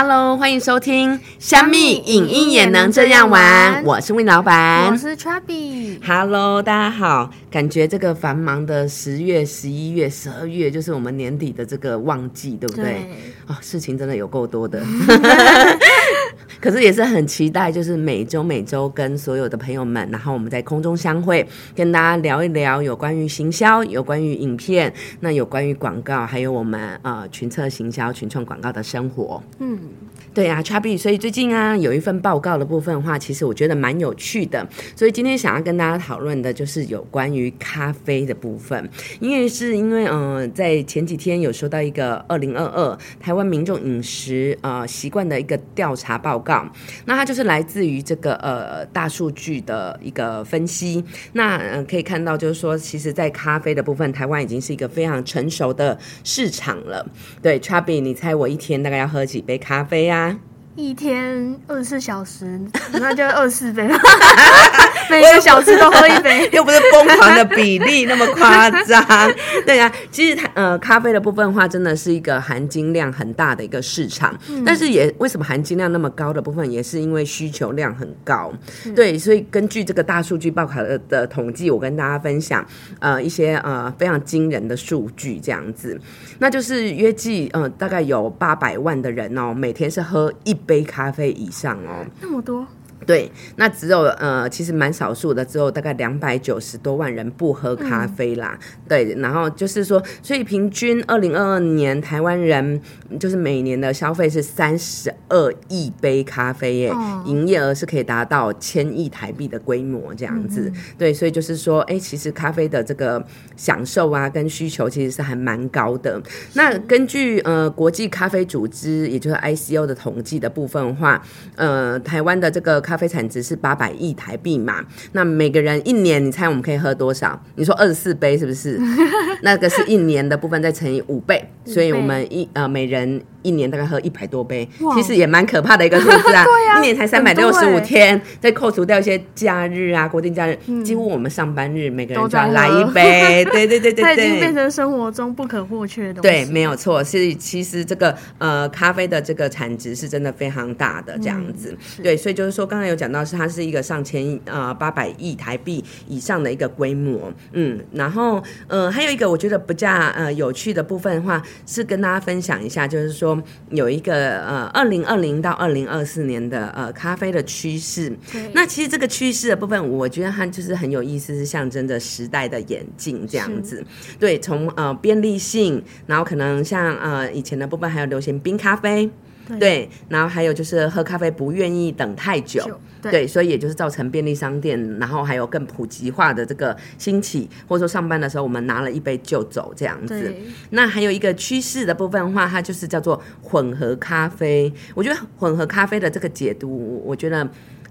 Hello，欢迎收听《香蜜影音也能这样玩》，我是魏老板，我是 Chubby。Hello，大家好。感觉这个繁忙的十月、十一月、十二月，就是我们年底的这个旺季，对不对？对哦，事情真的有够多的。可是也是很期待，就是每周每周跟所有的朋友们，然后我们在空中相会，跟大家聊一聊有关于行销、有关于影片、那有关于广告，还有我们呃群策行销、群创广告的生活。嗯，对啊 c h u b b y 所以最近啊有一份报告的部分的话，其实我觉得蛮有趣的，所以今天想要跟大家讨论的就是有关于咖啡的部分，因为是因为嗯、在前几天有收到一个二零二二台湾民众饮食呃习惯的一个调查报告，那它就是来自于这个呃大数据的一个分析，那呃可以看到就是说，其实在咖啡的部分，台湾已经是一个非常成熟的市场了。对 c h u b b y 你猜我一天大概要喝几杯咖啡啊？一天二十四小时，那就二十四杯了，每个小吃都喝一杯。又不是疯狂的比例那么夸张，对啊，其实它呃咖啡的部分的话，真的是一个含金量很大的一个市场，但是也为什么含金量那么高的部分，也是因为需求量很高，对，所以根据这个大数据报考的的统计，我跟大家分享呃一些呃非常惊人的数据，这样子，那就是约计呃大概有八百万的人哦，每天是喝一杯咖啡以上哦，那么多，对，那只有呃，其实蛮少数的，只有大概两百九十多万人不喝咖啡啦。对，然后就是说，所以平均二零二二年台湾人就是每年的消费是三十二亿杯咖啡耶，哦营业额是可以达到千亿台币的规模这样子。对，所以就是说，哎，其实咖啡的这个享受啊跟需求其实是还蛮高的。那根据呃国际咖啡组织，也就是 ICO 的统计的部分的话，呃，台湾的这个咖啡产值是八百亿台币嘛，那每个人一年，你猜我们可以喝多少？你说二十四杯是不是？那个是一年的部分再乘以五倍，所以我们一呃每人一年大概喝一百多杯，其实也蛮可怕的一个数字啊。对啊一年才三百六十五天，再扣除掉一些假日啊、国定假日，几乎我们上班日每个人都要来一杯。对对对对它已经变。成生活中不可或缺的东西。对，没有错，是其实这个呃咖啡的这个产值是真的非常大的这样子，对，所以就是说刚才有讲到是它是一个上千呃八百亿台币以上的一个规模，嗯，然后呃还有一个我觉得比较呃有趣的部分的话是跟大家分享一下，就是说有一个呃二零二零到二零二四年的呃咖啡的趋势，那其实这个趋势的部分，我觉得它就是很有意思，是象征着时代的演进这样子。对，从呃便利性，然后可能像呃以前的部分还有流行冰咖啡。对对，然后还有就是喝咖啡不愿意等太久，对，所以也就是造成便利商店，然后还有更普及化的这个兴起，或者说上班的时候我们拿了一杯就走这样子。那还有一个趋势的部分的话，它就是叫做混合咖啡。我觉得混合咖啡的这个解读，我觉得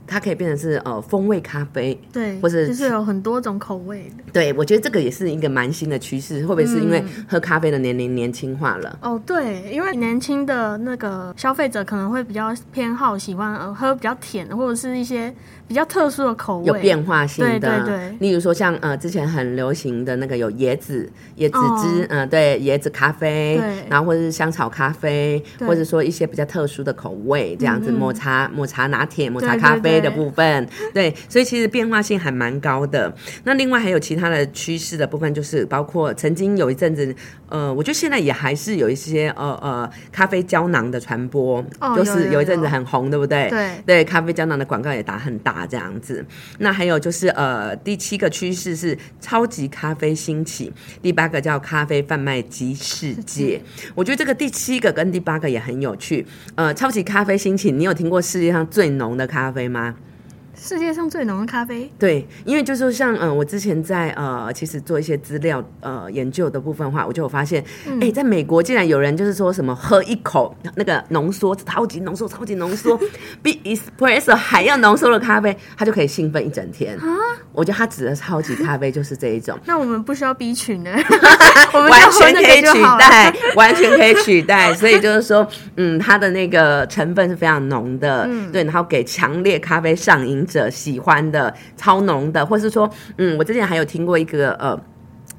它可以变成是呃风味咖啡。对，或者就是有很多种口味的。对，我觉得这个也是一个蛮新的趋势，会不会是因为嗯喝咖啡的年龄年轻化了？哦，对，因为年轻的那个消费者可能会比较偏好喜欢呃喝比较甜的，或者是一些比较特殊的口味，有变化性的，对对对。例如说像呃之前很流行的那个有椰子椰子哦。汁，嗯、对，椰子咖啡对，然后或者是香草咖啡，或者说一些比较特殊的口味，这样子、嗯嗯。抹茶抹茶拿铁、抹茶咖啡的部分，对，所以其实变化性还蛮高的。那另外还有其他的趋势的部分，就是包括曾经有一阵子，呃，我觉得现在也还是有一些呃呃咖啡胶囊的传播，哦就是有一阵子很红，对不对？对对，咖啡胶囊的广告也打很大这样子。那还有就是呃，第七个趋势是超级咖啡兴起，第八个叫咖啡贩卖机世界。我觉得这个第七个跟第八个也很有趣。呃，超级咖啡兴起，你有听过世界上最浓的咖啡吗？世界上最浓的咖啡。对，因为就是说像嗯、呃，我之前在呃，其实做一些资料呃研究的部分的话，我就有发现，哎、在美国竟然有人就是说什么喝一口那个浓缩超级浓缩、超级浓缩，比 espresso 还要浓缩的咖啡，他就可以兴奋一整天啊。我觉得他指的超级咖啡就是这一种。那我们不需要 B 群呢，我们完全可以。取代，完全可以取代。所以就是说，嗯，它的那个成分是非常浓的，嗯对，然后给强烈咖啡上瘾者喜欢的超浓的，或是说，嗯，我之前还有听过一个呃。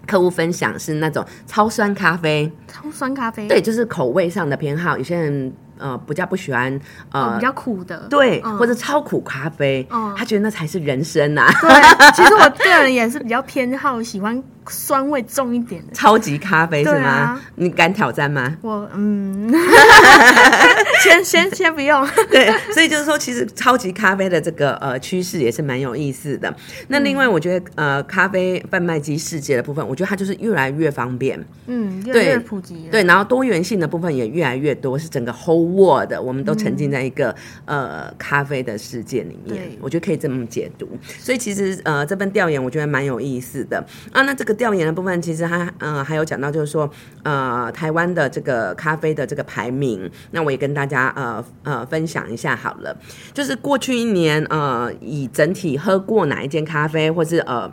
客户分享是那种超酸咖啡，超酸咖啡。对，就是口味上的偏好。有些人呃比较不喜欢哦，呃比较苦的。对、嗯或者超苦咖啡，嗯他觉得那才是人生呐、对，其实我 个人也是比较偏好喜欢酸味重一点的。超级咖啡是吗？啊你敢挑战吗？我嗯，先先先不用。对，所以就是说，其实超级咖啡的这个呃趋势也是蛮有意思的。那另外，我觉得呃，咖啡贩卖机世界的部分，我觉得它就是越来越方便，嗯，越来对越普及了。对，然后多元性的部分也越来越多，是整个 whole world，我们都沉浸在一个、呃咖啡的世界里面，我觉得可以这么解读。所以其实呃这份调研我觉得蛮有意思的啊。那这个调研的部分，其实它呃还有讲到就是说呃台湾的这个咖啡的这个排名，那我也跟大家呃呃分享一下好了，就是过去一年呃以整体喝过哪一间咖啡，或是呃。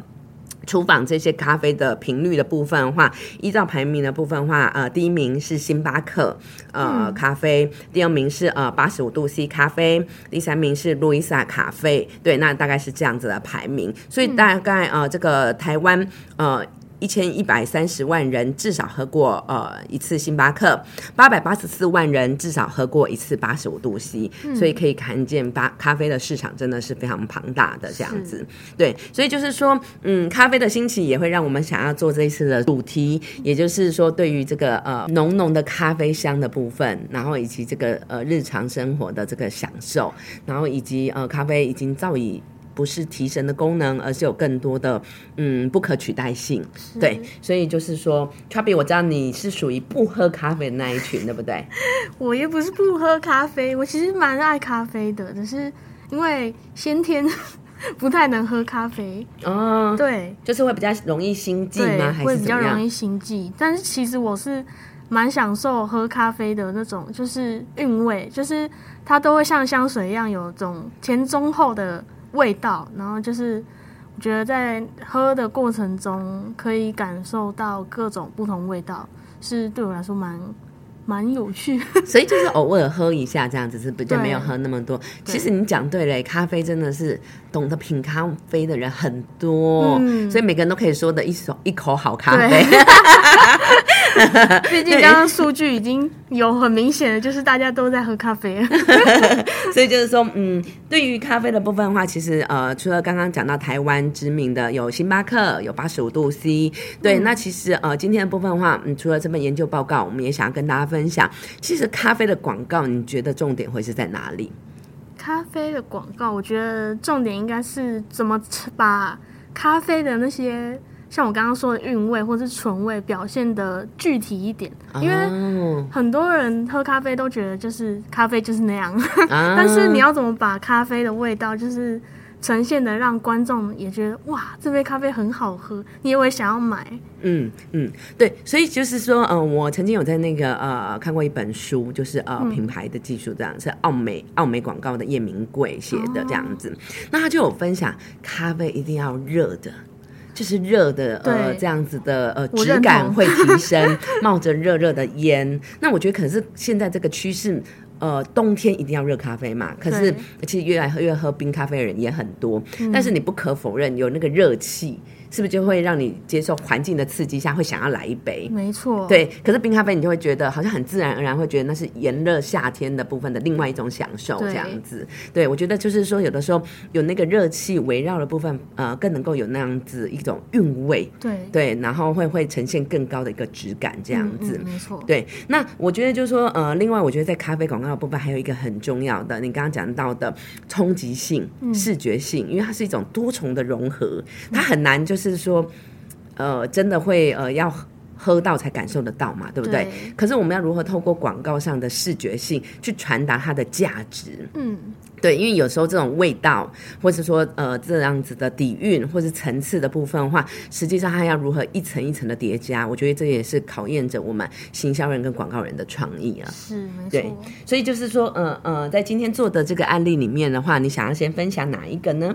厨房这些咖啡的频率的部分的话，依照排名的部分的话，呃，第一名是星巴克呃、咖啡，第二名是呃八十五度 C 咖啡，第三名是路易莎咖啡，对，那大概是这样子的排名。所以大概呃这个台湾呃。一千一百三十万人至少喝过呃一次星巴克，八百八十四万人至少喝过一次八十五度 C，、所以可以看见巴咖啡的市场真的是非常庞大的这样子。对，所以就是说，嗯，咖啡的兴起也会让我们想要做这一次的主题，也就是说，对于这个呃浓浓的咖啡香的部分，然后以及这个呃日常生活的这个享受，然后以及呃咖啡已经早已。不是提神的功能，而是有更多的嗯不可取代性。对，所以就是说 c h u b y 我知道你是属于不喝咖啡的那一群，对不对？我也不是不喝咖啡，我其实蛮爱咖啡的，只是因为先天 不太能喝咖啡。哦，对就是会比较容易心悸对吗？，还会是怎么样？比较容易心悸。但是其实我是蛮享受喝咖啡的那种，就是韵味，就是它都会像香水一样有种前中后的味道，然后就是。我觉得在喝的过程中，可以感受到各种不同味道，是对我来说蛮蛮有趣。所以就是偶尔喝一下这样子，是比较对没有喝那么多。其实你讲对嘞，咖啡真的是懂得品咖啡的人很多，嗯所以每个人都可以说的一手一口好咖啡。毕竟刚刚数据已经有很明显的，就是大家都在喝咖啡。所以就是说，嗯，对于咖啡的部分的话，其实呃，除了刚刚讲到台湾知名的有星巴克，有八十五度 C，对，那其实呃，今天的部分的话，嗯，除了这份研究报告，我们也想要跟大家分享，其实咖啡的广告，你觉得重点会是在哪里？咖啡的广告，我觉得重点应该是怎么把咖啡的那些，像我刚刚说的韵味或是醇味表现的具体一点，因为哦很多人喝咖啡都觉得就是咖啡就是那样，啊 但是你要怎么把咖啡的味道就是呈现的让观众也觉得哇，这杯咖啡很好喝，你也会想要买。嗯嗯，对，所以就是说，嗯、我曾经有在那个呃看过一本书，就是呃、嗯品牌的技术，这样是奥美奥美广告的叶明贵写的这样子。那他就有分享，咖啡一定要热的。就是热的，呃，这样子的，呃，质感会提升，冒着热热的烟。那我觉得可是现在这个趋势，呃，冬天一定要热咖啡嘛。可是对其实越来越喝冰咖啡的人也很多，但是你不可否认，有那个热气，是不是就会让你接受环境的刺激下会想要来一杯？没错，对，可是冰咖啡你就会觉得好像很自然而然会觉得那是炎热夏天的部分的另外一种享受，这样子。对我觉得就是说，有的时候有那个热气围绕的部分，呃，更能够有那样子一种韵味，对，对，然后会会呈现更高的一个质感，这样子。嗯嗯没错，对，那我觉得就是说，呃，另外我觉得在咖啡广告的部分还有一个很重要的，你刚刚讲到的冲击性、嗯视觉性，因为它是一种多重的融合，它很难就是说，呃，真的会呃要。喝到才感受得到嘛，对不对？对可是我们要如何透过广告上的视觉性去传达它的价值？嗯，对，因为有时候这种味道，或是说呃这样子的底蕴或是层次的部分的话，实际上它要如何一层一层的叠加，我觉得这也是考验着我们行销人跟广告人的创意啊。是没对错。所以就是说，呃呃，在今天做的这个案例里面的话，你想要先分享哪一个呢？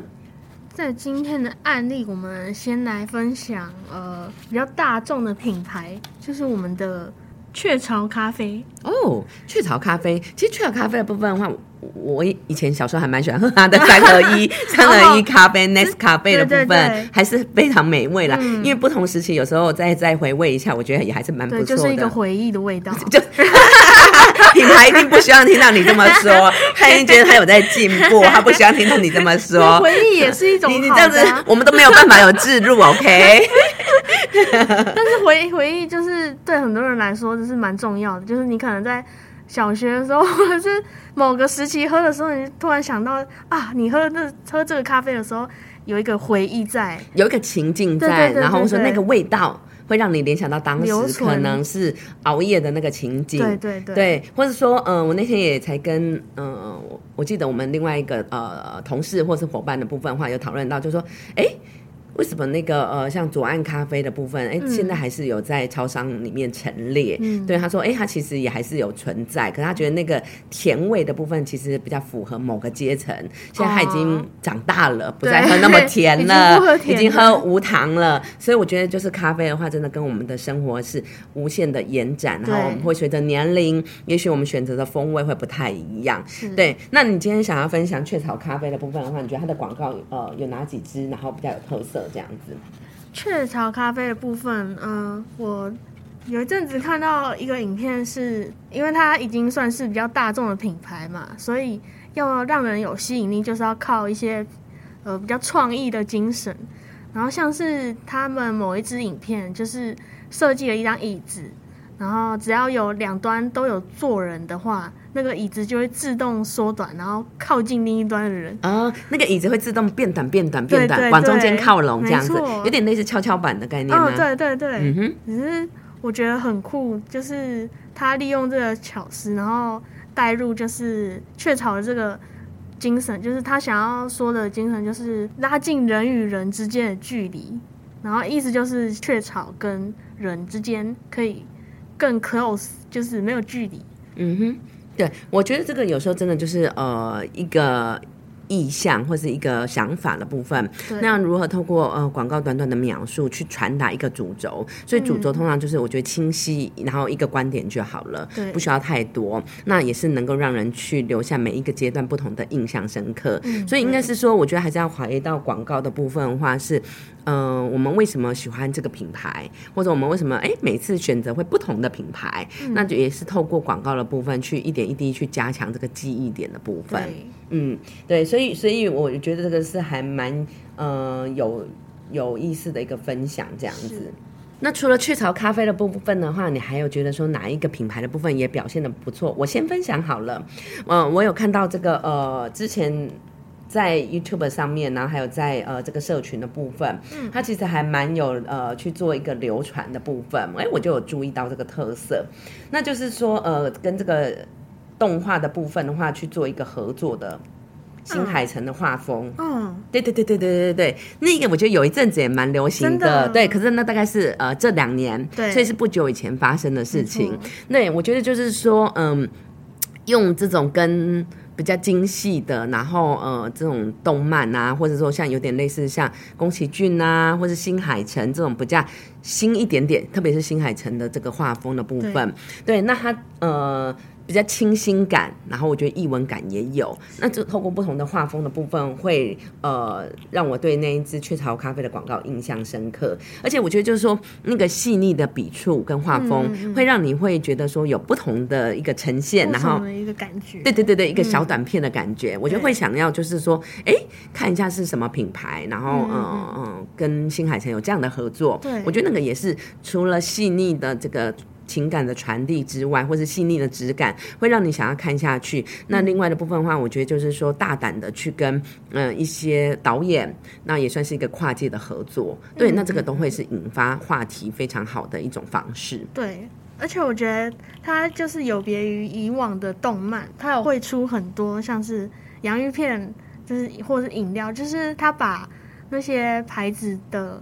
在今天的案例，我们先来分享呃比较大众的品牌，就是我们的雀巢咖啡哦，雀巢咖啡，其实雀巢咖啡的部分的话，我以前小时候还蛮喜欢喝它的三合一 三合一咖啡 Nest 咖啡的部分，还是非常美味啦。因为不同时期，有时候再再回味一下，我觉得也还是蛮不错的，就是一个回忆的味道。就 品牌一定不希望听到你这么说，他一定觉得他有在进步，他不希望听到你这么说。回忆也是一种，你这样子，我们都没有办法有置入，OK。但是回回忆就是对很多人来说就是蛮重要的，就是你可能在小学的时候，或者是某个时期喝的时候，你突然想到啊，你喝这喝这个咖啡的时候有一个回忆在，有一个情境在，然后说那个味道会让你联想到当时可能是熬夜的那个情景，对对对，对，或者说嗯，我那天也才跟嗯，我记得我们另外一个呃同事或是伙伴的部分话有讨论到，就说哎。为什么那个呃，像左岸咖啡的部分，哎，现在还是有在超商里面陈列？嗯对，他说，哎，他其实也还是有存在，可是他觉得那个甜味的部分其实比较符合某个阶层。现在他已经长大了，不再喝那么 甜了，已经喝无糖了。所以我觉得，就是咖啡的话，真的跟我们的生活是无限的延展。然后我们会随着年龄，也许我们选择的风味会不太一样。对，那你今天想要分享雀巢咖啡的部分的话，你觉得它的广告呃有哪几支，然后比较有特色？这样子，雀巢咖啡的部分，嗯，我有一阵子看到一个影片，是因为它已经算是比较大众的品牌嘛，所以要让人有吸引力，就是要靠一些呃比较创意的精神。然后像是他们某一支影片，就是设计了一张椅子。然后只要有两端都有坐人的话，那个椅子就会自动缩短，然后靠近另一端的人。啊，那个椅子会自动变短、变短、变短，往中间靠拢，这样子，有点类似跷跷板的概念吗？对对对，嗯哼。只是我觉得很酷，就是他利用这个巧思，然后带入就是雀巢的这个精神，就是他想要说的精神，就是拉近人与人之间的距离。然后意思就是雀巢跟人之间可以。更 close 就是没有距离。嗯哼，对，我觉得这个有时候真的就是呃一个。意向或是一个想法的部分，那如何透过呃广告短短的描述去传达一个主轴？所以主轴通常就是我觉得清晰，然后一个观点就好了，不需要太多。那也是能够让人去留下每一个阶段不同的印象深刻。所以应该是说，我觉得还是要回到广告的部分的话，是嗯，我们为什么喜欢这个品牌，或者我们为什么哎每次选择会不同的品牌？那就也是透过广告的部分去一点一滴去加强这个记忆点的部分。嗯，对，所以所以我觉得这个是还蛮呃有有意思的一个分享这样子。那除了雀巢咖啡的部分的话，你还有觉得说哪一个品牌的部分也表现的不错？我先分享好了。嗯，我有看到这个呃，之前在 YouTube 上面，然后还有在呃这个社群的部分，嗯，它其实还蛮有呃去做一个流传的部分。哎，我就有注意到这个特色，那就是说呃跟这个。动画的部分的话，去做一个合作的新海诚的画风。嗯，对对对对对对对那个我觉得有一阵子也蛮流行的。对，可是那大概是呃这两年，对，所以是不久以前发生的事情。对，我觉得就是说，嗯，用这种跟比较精细的，然后呃这种动漫啊，或者说像有点类似像宫崎骏啊，或是新海诚这种比较新一点点，特别是新海诚的这个画风的部分。对，那他呃。比较清新感，然后我觉得译文感也有。那就透过不同的画风的部分，会呃让我对那一支雀巢咖啡的广告印象深刻。而且我觉得就是说，那个细腻的笔触跟画风，会让你会觉得说有不同的一个呈现，然后一个感觉。对对对对，一个小短片的感觉，我觉得会想要就是说，哎，看一下是什么品牌，然后嗯嗯，跟新海诚有这样的合作。对，我觉得那个也是除了细腻的这个。情感的传递之外，或是细腻的质感，会让你想要看下去。那另外的部分的话，我觉得就是说，大胆的去跟嗯一些导演，那也算是一个跨界的合作。对，那这个都会是引发话题非常好的一种方式。对，而且我觉得它就是有别于以往的动漫，它有会出很多像是洋芋片，就是或是饮料，就是它把那些牌子的。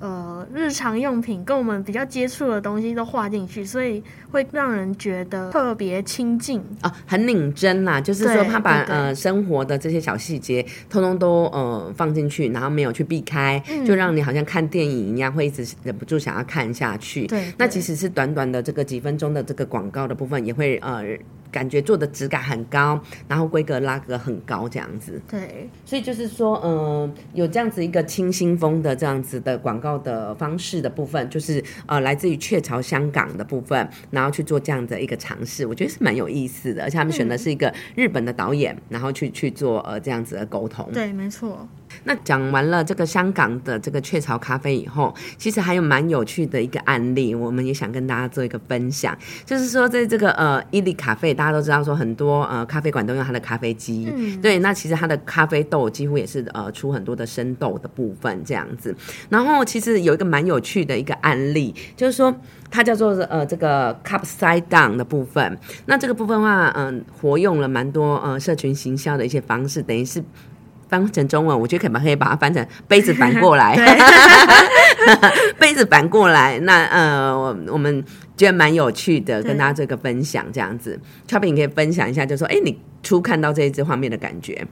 呃日常用品跟我们比较接触的东西都画进去，所以会让人觉得特别亲近。啊，很拧真啦，就是说他把呃生活的这些小细节通通都呃放进去，然后没有去避开，嗯就让你好像看电影一样，会一直忍不住想要看下去。对对那即使是短短的这个几分钟的这个广告的部分，也会呃感觉做的质感很高，然后规格拉格很高这样子。对，所以就是说，嗯、有这样子一个清新风的这样子的广告的方式的部分，就是呃来自于雀巢香港的部分，然后去做这样的一个尝试，我觉得是蛮有意思的。而且他们选的是一个日本的导演，然后去去做呃这样子的沟通。对，没错。那讲完了这个香港的这个雀巢咖啡以后，其实还有蛮有趣的一个案例，我们也想跟大家做一个分享，就是说在这个呃伊利咖啡，大家都知道说很多呃咖啡馆都用它的咖啡机，嗯对，那其实它的咖啡豆几乎也是呃出很多的生豆的部分这样子。然后其实有一个蛮有趣的一个案例，就是说它叫做呃这个 cup side down 的部分。那这个部分的话，嗯、活用了蛮多呃社群行销的一些方式，等于是。翻成中文，我觉得可能可以把它翻成杯子反过来，杯子反过来。那呃，我我们觉得蛮有趣的，跟大家做一个分享，这样子。超平，你可以分享一下，就说，哎，你初看到这一支画面的感觉。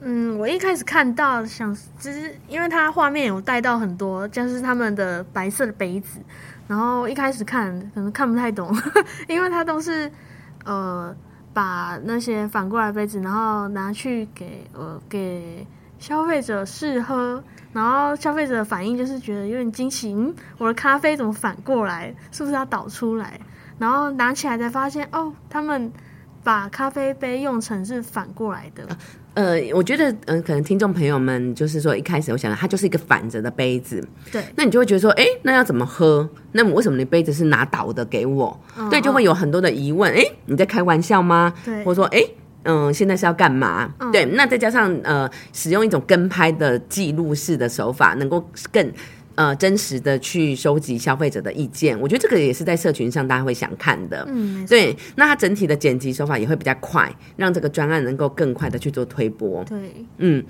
嗯，我一开始看到想，就是因为它画面有带到很多，就是他们的白色的杯子，然后一开始看可能看不太懂，因为它都是呃把那些反过来杯子，然后拿去给呃给消费者试喝，然后消费者的反应就是觉得有点惊喜，嗯，我的咖啡怎么反过来？是不是要倒出来？然后拿起来才发现，哦，他们把咖啡杯用成是反过来的。呃，我觉得，嗯、可能听众朋友们就是说，一开始我想到它就是一个反着的杯子，对，那你就会觉得说，哎，那要怎么喝？那么为什么你杯子是拿倒的给我？对，就会有很多的疑问。哎，你在开玩笑吗？对或者说，哎。嗯，现在是要干嘛？对，那再加上呃，使用一种跟拍的记录式的手法，能够更呃真实的去收集消费者的意见。我觉得这个也是在社群上大家会想看的。嗯，对，那它整体的剪辑手法也会比较快，让这个专案能够更快的去做推播。对，嗯，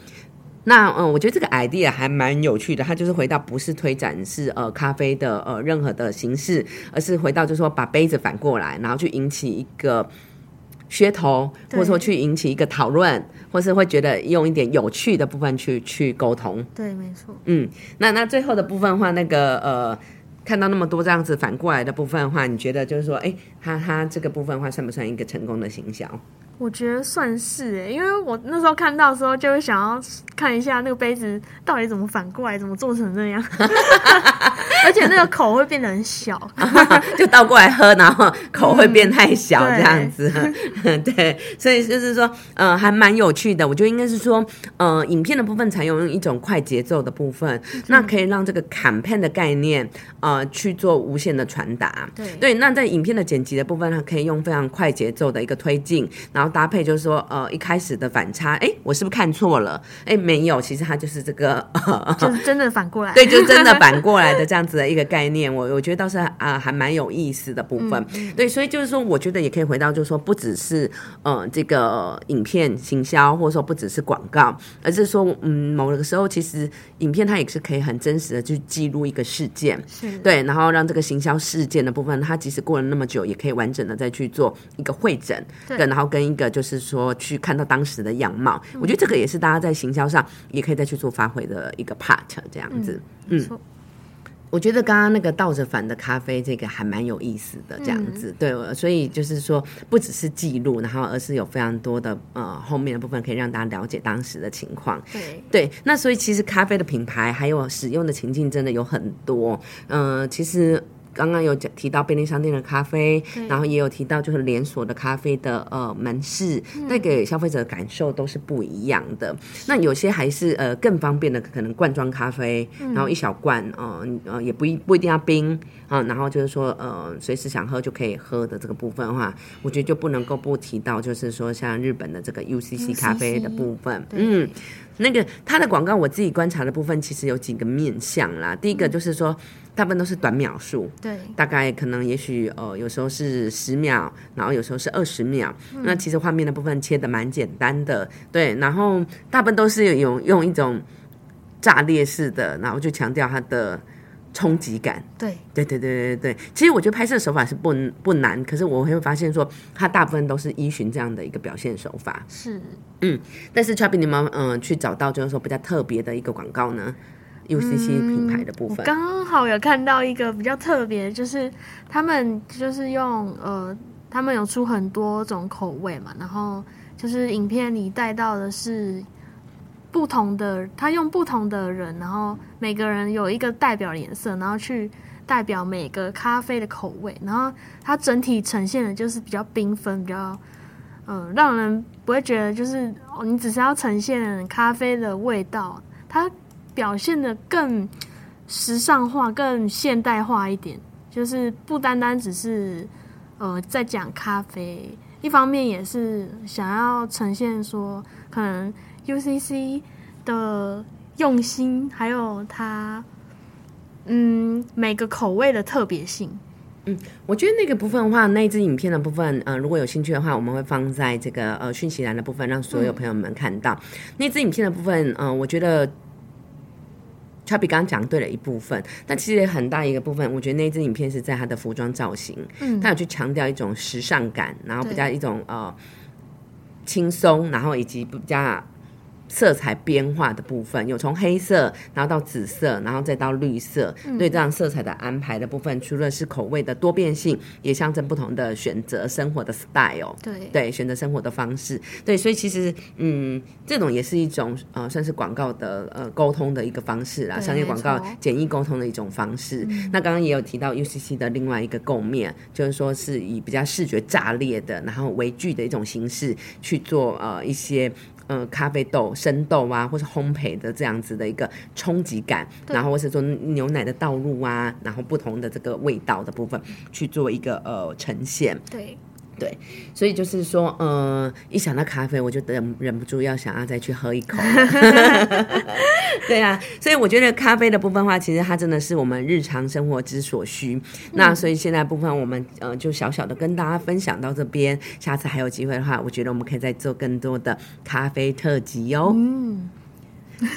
那嗯，我觉得这个 idea 还蛮有趣的，它就是回到不是推展是呃咖啡的呃任何的形式，而是回到就是说把杯子反过来，然后去引起一个噱头，或对者说去引起一个讨论，或是会觉得用一点有趣的部分去去沟通。对，没错。嗯，那那最后的部分的话，那个呃。看到那么多这样子反过来的部分的话，你觉得就是说，哎，他他这个部分的话，算不算一个成功的行销？我觉得算是诶，因为我那时候看到的时候，就会想要看一下那个杯子到底怎么反过来，怎么做成那样，而且那个口会变得很小。就倒过来喝，然后口会变太小嗯这样子，对，所以就是说，呃，还蛮有趣的。我觉得应该是说，呃，影片的部分采用一种快节奏的部分，那可以让这个 campaign 的概念，呃，去做无限的传达。对对，那在影片的剪辑的部分，它可以用非常快节奏的一个推进，然后搭配就是说，呃，一开始的反差，哎，我是不是看错了？哎，没有，其实它就是这个。呃 就是真的反过来。对，就真的反过来的这样子的一个概念，我我觉得倒是啊、还蛮有意思的部分。对，所以就是说，我觉得也可以回到，就是说，不只是呃这个影片行销，或者说不只是广告，而是说，嗯，某个时候其实影片它也是可以很真实的去记录一个事件。是，对，然后让这个行销事件的部分，它即使过了那么久，也可以完整的再去做一个会诊，对然后跟一个就是说去看到当时的样貌。我觉得这个也是大家在行销上也可以再去做发挥的一个 part，这样子。没错。我觉得刚刚那个倒着反的咖啡，这个还蛮有意思的，这样子、对，所以就是说，不只是记录，然后而是有非常多的呃后面的部分可以让大家了解当时的情况。对，对，那所以其实咖啡的品牌还有使用的情境真的有很多，嗯、其实。刚刚有讲提到便利商店的咖啡，然后也有提到就是连锁的咖啡的呃门市，带给消费者的感受都是不一样的。那有些还是呃更方便的，可能罐装咖啡，然后一小罐，呃呃也不一不一定要冰啊、然后就是说呃随时想喝就可以喝的这个部分的话，我觉得就不能够不提到，就是说像日本的这个 UCC 咖啡的部分，嗯。那个它的广告，我自己观察的部分其实有几个面向啦。第一个就是说，大部分都是短秒数，对，大概可能也许呃有时候是十秒，然后有时候是二十秒。那其实画面的部分切的蛮简单的，对，然后大部分都是有用一种炸裂式的，然后就强调它的冲击感。对，对对对对对，其实我觉得拍摄手法是不不难，可是我会发现说，它大部分都是依循这样的一个表现手法。是嗯但是 Chubby，你有没有嗯去找到就是说比较特别的一个广告呢？UCC 品牌的部我分，刚好有看到一个比较特别，就是他们就是用呃，他们有出很多种口味嘛，然后就是影片里带到的是不同的，他用不同的人，然后每个人有一个代表颜色，然后去代表每个咖啡的口味，然后它整体呈现的就是比较缤纷，比较。嗯，让人不会觉得就是，你只是要呈现咖啡的味道，它表现的更时尚化、更现代化一点，就是不单单只是呃在讲咖啡，一方面也是想要呈现说可能 UCC 的用心，还有它嗯每个口味的特别性。嗯我觉得那个部分的话，那一支影片的部分，呃，如果有兴趣的话，我们会放在这个呃讯息栏的部分，让所有朋友们看到、那支影片的部分。嗯、我觉得 Chubby 刚刚讲对了一部分，但其实很大一个部分，我觉得那支影片是在他的服装造型，嗯他有去强调一种时尚感，然后比对较一种呃轻松，然后以及比较色彩变化的部分，有从黑色，然后到紫色，然后再到绿色，嗯对这样色彩的安排的部分，除了是口味的多变性，也象征不同的选择生活的 style。对对，选择生活的方式，对，所以其实，嗯，这种也是一种呃，算是广告的呃沟通的一个方式啦，商业广告简易沟通的一种方式。那刚刚也有提到 UCC 的另外一个构面，就是说是以比较视觉炸裂的，然后微距的一种形式去做呃一些。呃，咖啡豆、生豆啊，或是烘焙的这样子的一个冲击感，然后或是说牛奶的倒入啊，然后不同的这个味道的部分去做一个呃呈现。对，所以就是说，呃，一想到咖啡，我就忍忍不住要想要再去喝一口。对啊，所以我觉得咖啡的部分的话，其实它真的是我们日常生活之所需。那所以现在部分我们呃就小小的跟大家分享到这边，下次还有机会的话，我觉得我们可以再做更多的咖啡特辑哦。嗯，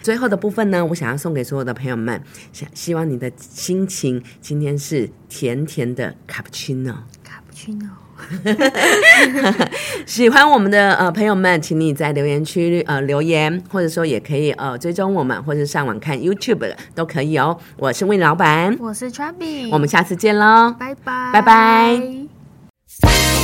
最后的部分呢，我想要送给所有的朋友们，想希望你的心情今天是甜甜的卡布奇诺。卡布奇诺。喜欢我们的呃朋友们，请你在留言区呃留言，或者说也可以呃追踪我们，或者上网看 YouTube 都可以哦。我是魏老板，我是 Chubby，我们下次见喽。拜拜，拜拜。